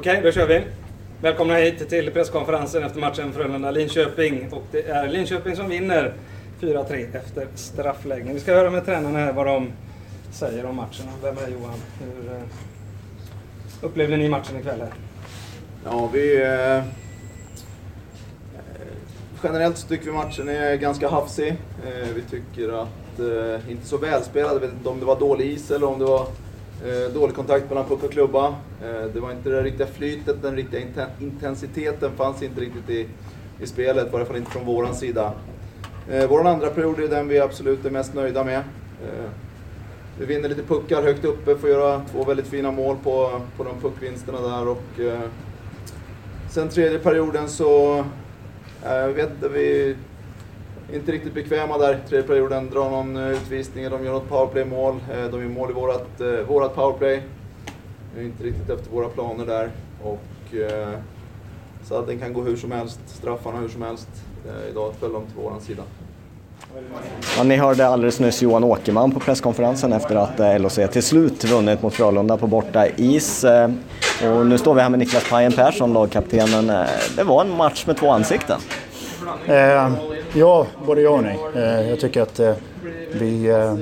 Okej, då kör vi. Välkomna hit till presskonferensen efter matchen Frölunda-Linköping. Och det är Linköping som vinner 4-3 efter straffläggning. Vi ska höra med tränarna här vad de säger om matchen. Vem är Johan? Hur eh, upplevde ni matchen ikväll? Här? Ja, vi... Eh, eh, generellt så tycker vi matchen är ganska hafsig. Eh, vi tycker att, eh, inte så välspelad, jag vet inte om det var dålig is eller om det var eh, dålig kontakt mellan puck och klubba. Eh, det var inte det riktiga flytet, den riktiga inten intensiteten fanns inte riktigt i, i spelet, i varje fall inte från våran sida. Eh, vår andra period är den vi absolut är mest nöjda med. Eh, vi vinner lite puckar högt uppe, får göra två väldigt fina mål på, på de puckvinsterna där och eh, sen tredje perioden så, eh, vet vi inte riktigt bekväma där tredje perioden, drar någon eh, utvisning, de gör något powerplay-mål, eh, de gör mål i vårat, eh, vårat powerplay. Vi är inte riktigt efter våra planer där och eh, så att den kan gå hur som helst, straffarna hur som helst. Eh, idag föll de till våran sida. Ja, ni hörde alldeles nyss Johan Åkerman på presskonferensen efter att LHC till slut vunnit mot Frölunda på borta is. Och nu står vi här med Niklas Pajen Persson, lagkaptenen. Det var en match med två ansikten. Eh, ja, både ja och nej. Eh, jag tycker att eh, vi eh,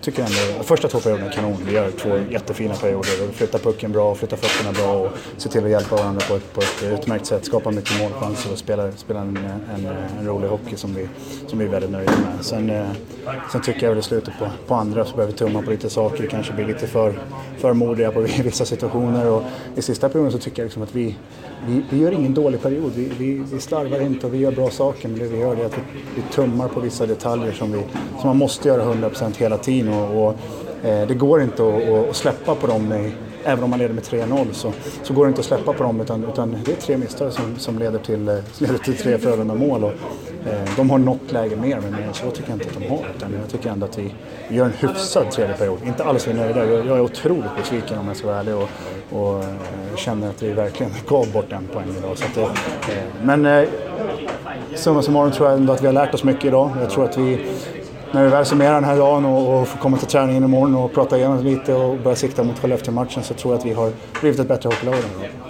tycker ändå, första två perioderna är kanon. Vi gör två jättefina perioder. Vi flyttar pucken bra, flyttar fötterna bra och ser till att hjälpa varandra på ett, på ett utmärkt sätt. Skapar mycket målchanser och spelar, spelar en, en, en, rolig hockey som vi, som vi är väldigt nöjda med. Sen, sen tycker jag väl i slutet på, på andra så behöver vi tumma på lite saker. Det Kanske blir lite för, för modiga på vissa situationer. Och I sista perioden så tycker jag liksom att vi, vi, vi gör ingen dålig period. Vi, vi, vi slarvar inte och vi gör bra saker. Men det vi gör är att vi, vi tummar på vissa detaljer som, vi, som man måste göra 100% hela tiden. Och, och eh, det går inte att, att, släppa på dem, i, även om man leder med 3-0 så, så går det inte att släppa på dem utan, utan det är tre misstag som, som leder, till, eh, leder till tre Frölunda-mål. Och, eh, de har något läge mer, men mer så tycker jag inte att de har. Utan jag tycker ändå att vi, gör en hyfsad tredje period. Inte alls vi är nöjda. Jag, jag är otroligt besviken om jag ska vara ärlig. Och, och eh, känner att vi verkligen gav bort en poäng idag. Så att, eh, men eh, summa summarum tror jag ändå att vi har lärt oss mycket idag. Jag tror att vi när vi väl summerar den här dagen och, och får komma till träningen imorgon och prata igenom lite och börja sikta mot Skellefteå-matchen så tror jag att vi har blivit ett bättre hockeylag.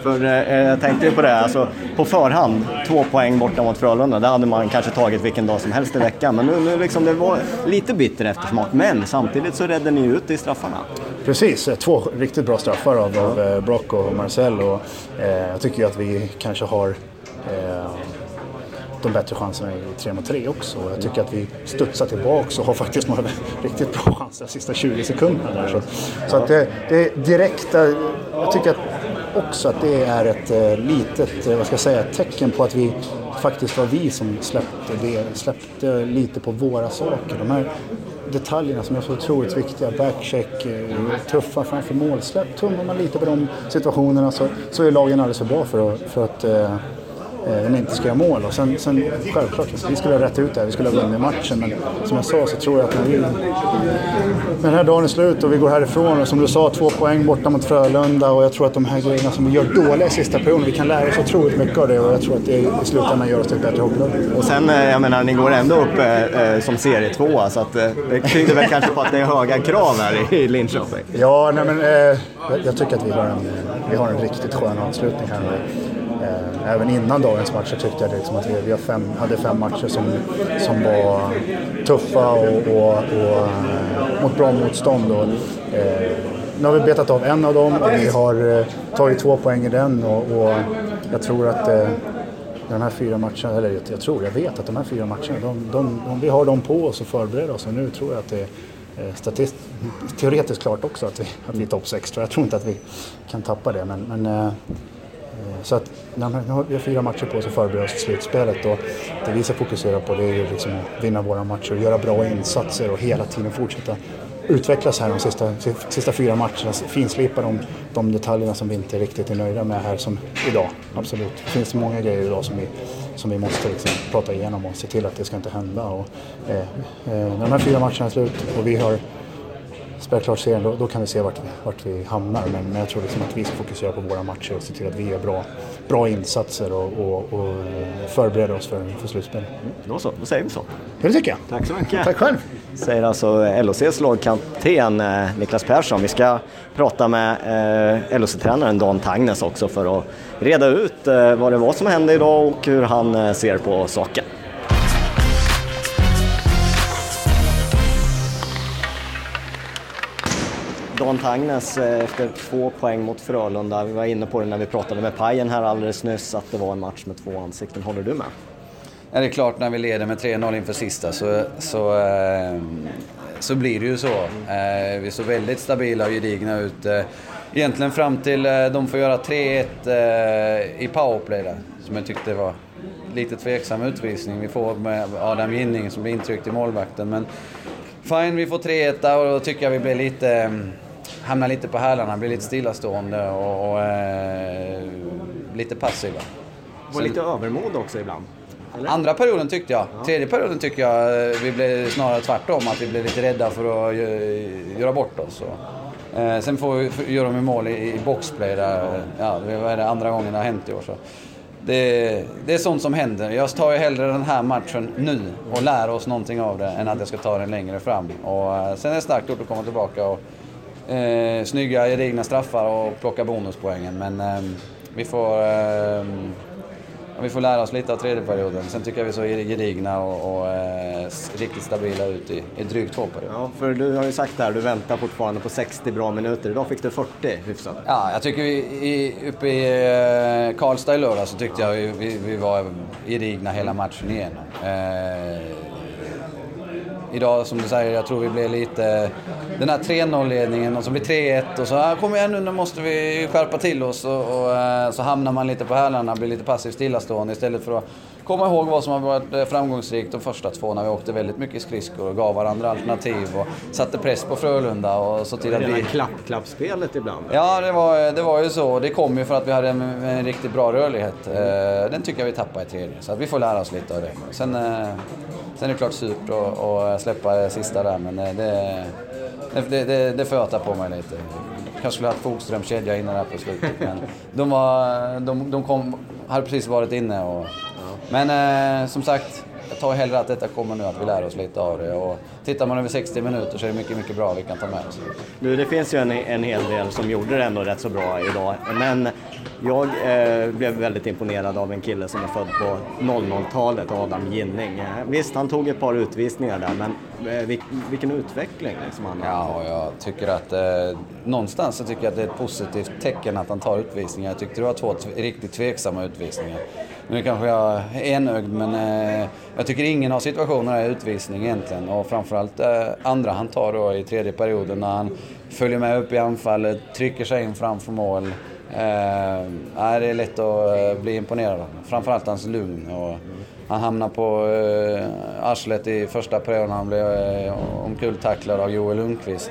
För eh, jag tänkte på det, alltså, på förhand, två poäng borta mot Frölunda, det hade man kanske tagit vilken dag som helst i veckan. Men nu, nu liksom, det var lite bitter eftersmak, men samtidigt så räddade ni ut i straffarna. Precis, två riktigt bra straffar av, av eh, Brock och Marcel och eh, jag tycker ju att vi kanske har eh, de bättre chanserna i 3 mot 3 också. Jag tycker att vi studsar tillbaka och har faktiskt några riktigt bra chanser de sista 20 sekunderna. Där. Så, så att det, det direkta, jag tycker att också att det är ett eh, litet, eh, vad ska jag säga, tecken på att vi faktiskt var vi som släppte, det, släppte lite på våra saker. De här detaljerna som är så otroligt viktiga, backcheck, eh, tuffa framför målsläpp. Tummar man lite på de situationerna så, så är lagen alldeles för bra för för att eh, de inte ska göra mål. Och sen, sen självklart, vi skulle ha rätt ut det vi skulle ha vunnit matchen. Men som jag sa så tror jag att när, vi, när den här dagen är slut och vi går härifrån och som du sa, två poäng borta mot Frölunda och jag tror att de här grejerna som vi gör dåliga i sista perioden, vi kan lära oss otroligt mycket av det och jag tror att det i slutändan gör oss till ett bättre hockeylag. Och sen, eh, jag menar, ni går ändå upp eh, som serietvåa så att, eh, det tyder väl kanske på att det är höga krav här i Linköping? Ja, nej men eh, jag tycker att vi har en, vi har en riktigt skön avslutning här. Eh, även innan dagens matcher tyckte jag liksom att vi, vi fem, hade fem matcher som, som var tuffa och, och, och eh, mot bra motstånd. Och, eh, nu har vi betat av en av dem och vi har eh, tagit två poäng i den och, och jag tror att eh, de här fyra matcherna, eller jag, jag, tror, jag vet att de här fyra matcherna, de, de, de, vi har dem på oss och förbereder oss och nu tror jag att det är eh, statist, teoretiskt klart också att vi, att vi är topp 6. Jag tror inte att vi kan tappa det men, men eh, så att när man har fyra matcher på oss att förbereda oss till slutspelet och det vi ska fokusera på det är ju liksom att vinna våra matcher och göra bra insatser och hela tiden fortsätta utvecklas här de sista, sista fyra matcherna. Finslipa de, de detaljerna som vi inte riktigt är nöjda med här som idag. Absolut. Det finns många grejer idag som vi, som vi måste liksom prata igenom och se till att det ska inte hända. Och, eh, eh, när de här fyra matcherna är slut och vi har spelar klart serien, då, då, kan vi se vart vi, vart vi hamnar. Men, men jag tror liksom att vi ska fokusera på våra matcher och se till att vi gör bra, bra insatser och, och, och förbereda oss för, för slutspel. Mm, då så, då säger vi så. Det tycker jag. Tack så mycket. Tack själv. Säger alltså LOCs lagkapten eh, Niklas Persson. Vi ska prata med eh, LOC-tränaren Dan Tagnes också för att reda ut eh, vad det var som hände idag och hur han eh, ser på saken. Dan Tangnes eh, efter två poäng mot Frölunda. Vi var inne på det när vi pratade med Pajen här alldeles nyss att det var en match med två ansikten. Håller du med? Ja, det är klart när vi leder med 3-0 inför sista så, så, eh, så blir det ju så. Eh, vi såg väldigt stabila och gedigna ut. Egentligen fram till de får göra 3-1 i powerplay där, som jag tyckte var lite tveksam utvisning. Vi får med Adam Ginning som blir intryckt i målvakten. Men fine, vi får 3-1 och då tycker jag vi blir lite hamnar lite på hälarna, blir lite stillastående och, och eh, lite passiva. Var lite övermod också ibland? Eller? Andra perioden tyckte jag. Ja. Tredje perioden tycker jag eh, vi blev snarare tvärtom, att vi blev lite rädda för att göra bort oss. Eh, sen får vi göra de mål i, i boxplay där, ja, det är det andra gången det har hänt i år. Så. Det, det, är sånt som händer. Jag tar ju hellre den här matchen nu och lär oss någonting av det än att jag ska ta den längre fram. Och, eh, sen är det starkt gjort att komma tillbaka och eh, snygga gedigna straffar och plocka bonuspoängen. Men eh, vi får... Eh, vi får lära oss lite av tredje perioden. Sen tycker jag vi såg gedigna och, och eh, riktigt stabila ut i, i drygt två perioder. Ja, för du har ju sagt där, du väntar fortfarande på 60 bra minuter. Idag fick du 40 hyfsat. Ja, jag tycker vi, i, uppe i eh, Karlstad i lördag så tyckte jag vi, vi, var gedigna hela matchen igenom. Idag som du säger, jag tror vi blir lite... Den här 3-0-ledningen och så blir 3-1 och så ah, kom igen nu, nu måste vi skärpa till oss och, och eh, så hamnar man lite på hälarna, blir lite passivt stillastående istället för att komma ihåg vad som har varit eh, framgångsrikt de första två när vi åkte väldigt mycket skridskor och gav varandra alternativ och satte press på Frölunda och så till att vi... klapp-klappspelet ibland? Ja, det var, det var ju så. Det kom ju för att vi hade en, en riktigt bra rörlighet. Mm. Den tycker jag vi tappade i tredje, så att vi får lära oss lite av det. Sen, sen är det klart surt att släppa sista där, men det, det, det, det får jag ta på mig lite. Kanske skulle haft Fogströms kedja inne där på slutet. Men de, var, de, de kom, hade precis varit inne och men eh, som sagt, jag tar hellre att detta kommer nu, att vi lär oss lite av det. Och tittar man över 60 minuter så är det mycket, mycket bra vi kan ta med oss. Nu, det finns ju en, en hel del som gjorde det ändå rätt så bra idag. Men jag eh, blev väldigt imponerad av en kille som är född på 00-talet, Adam Ginning. Eh, visst, han tog ett par utvisningar där, men eh, vil, vilken utveckling liksom han har. Ja, jag tycker att eh, någonstans så tycker jag att det är ett positivt tecken att han tar utvisningar. Jag tyckte det var två riktigt tveksamma utvisningar. Nu kanske jag är enögd men eh, jag tycker ingen av situationerna är utvisning egentligen. Och framförallt eh, andra han tar då i tredje perioden när han följer med upp i anfallet, trycker sig in framför mål. Eh, det är lätt att eh, bli imponerad av. Framförallt hans lugn. Och han hamnar på eh, arslet i första perioden. Han blev eh, omkulltacklad av Joel Lundqvist.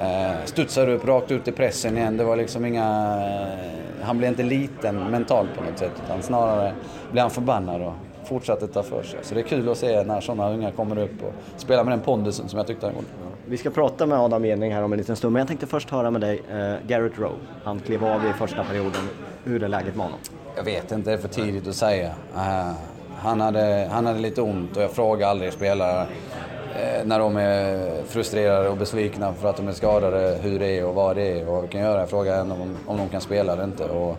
Eh, studsar upp rakt ut i pressen igen. Det var liksom inga... Eh, han blev inte liten mentalt på något sätt. Utan snarare blev han förbannad och fortsatte ta för sig. Så det är kul att se när sådana unga kommer upp och spelar med den pondusen som jag tyckte han gjorde. Vi ska prata med Adam Jenning här om en liten stund, men jag tänkte först höra med dig, eh, Garrett Rowe. Han klev av i första perioden. Hur är läget med honom? Jag vet inte, det är för tidigt att säga. Uh, han, hade, han hade lite ont och jag frågar aldrig spelare Eh, när de är frustrerade och besvikna för att de är skadade, hur det är och vad det är och vad vi kan göra. Fråga frågar om, om de kan spela eller inte. Och, eh,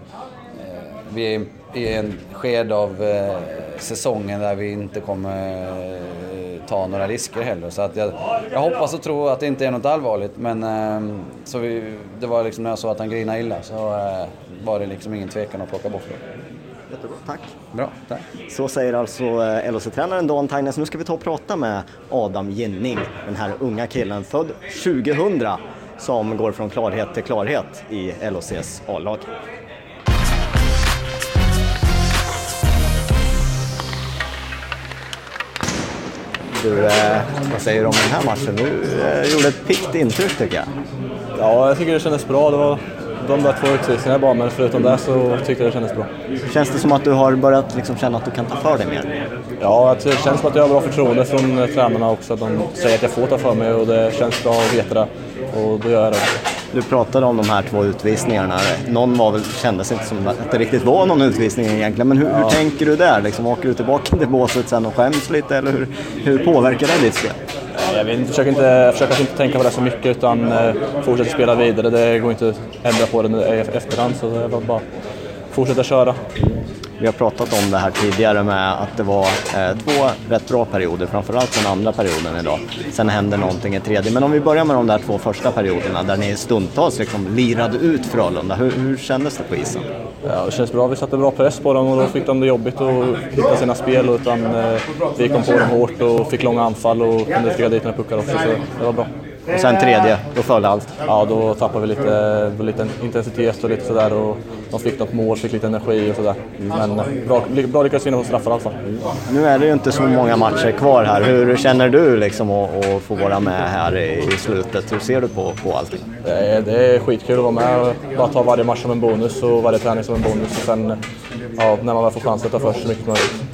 vi är i en sked av eh, säsongen där vi inte kommer eh, ta några risker heller. Så att jag, jag hoppas och tror att det inte är något allvarligt. Men eh, så vi, det var liksom när jag såg att han grinade illa så eh, var det liksom ingen tvekan att plocka bort det. Jättebra, tack. Bra, tack. Så säger alltså eh, LHC-tränaren Dan Tagnes. Nu ska vi ta och prata med Adam Ginning, den här unga killen, född 2000, som går från klarhet till klarhet i LHCs A-lag. Du, eh, vad säger du om den här matchen? Du eh, gjorde ett piggt intryck tycker jag. Ja, jag tycker det kändes bra. Det var de där två utvisningarna bara, men förutom det så tycker jag det kändes bra. Känns det som att du har börjat liksom känna att du kan ta för dig mer? Ja, det känns som att jag har bra förtroende från eh, tränarna också. De säger att jag får ta för mig och det känns bra att veta det. Och då gör jag det också. Du pratade om de här två utvisningarna. Någon var väl, kändes inte som att det riktigt var någon utvisning egentligen. Men hur, hur tänker du där? Liksom, åker du tillbaka till båset sen och skäms lite? Eller hur, hur påverkar det ditt spel? Jag vet, försöker, inte, försöker inte tänka på det så mycket utan eh, fortsätter spela vidare. Det går inte att ändra på det nu i efterhand så det var bara fortsätta köra. Vi har pratat om det här tidigare med att det var eh, två rätt bra perioder, framförallt den andra perioden idag. Sen hände någonting i tredje. Men om vi börjar med de där två första perioderna där ni stundtals liksom lirade ut Frölunda. Hur, hur kändes det på isen? Ja, det känns bra. Vi satte bra press på dem och då fick de det jobbigt att hitta sina spel. Utan, eh, vi kom på dem hårt och fick långa anfall och kunde flyga dit några puckar också. Så det var bra. Och sen tredje, då föll allt? Ja, då tappade vi lite, lite intensitet och lite sådär. Och de fick något mål, fick lite energi och sådär. Men bra, bra lyckades vinna på straffar i alla fall. Nu är det ju inte så många matcher kvar här. Hur känner du liksom att, att få vara med här i slutet? Hur ser du på, på allting? Det är, det är skitkul att vara med och bara ta varje match som en bonus och varje träning som en bonus. Och sen ja, när man väl får chansen ta för sig så mycket som möjligt.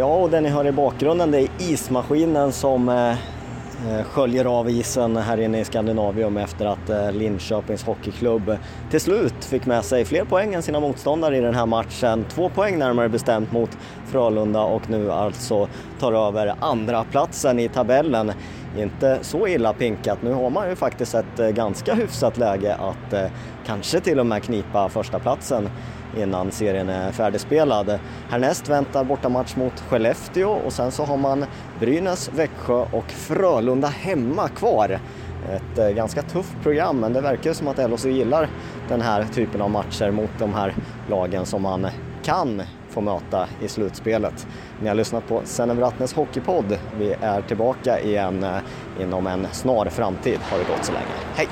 Ja, och det ni hör i bakgrunden det är ismaskinen som eh, eh, sköljer av isen här inne i Skandinavium efter att eh, Linköpings Hockeyklubb till slut fick med sig fler poäng än sina motståndare i den här matchen. Två poäng närmare bestämt mot Frölunda och nu alltså tar över andra platsen i tabellen. Inte så illa pinkat. Nu har man ju faktiskt ett eh, ganska hyfsat läge att eh, kanske till och med knipa första platsen innan serien är färdigspelad. Härnäst väntar bortamatch mot Skellefteå och sen så har man Brynäs, Växjö och Frölunda hemma kvar. Ett eh, ganska tufft program men det verkar som att LHC gillar den här typen av matcher mot de här lagen som man kan få möta i slutspelet. Ni har lyssnat på Sennevratnes Hockeypodd. Vi är tillbaka igen eh, inom en snar framtid. Har det gått så länge. Hej!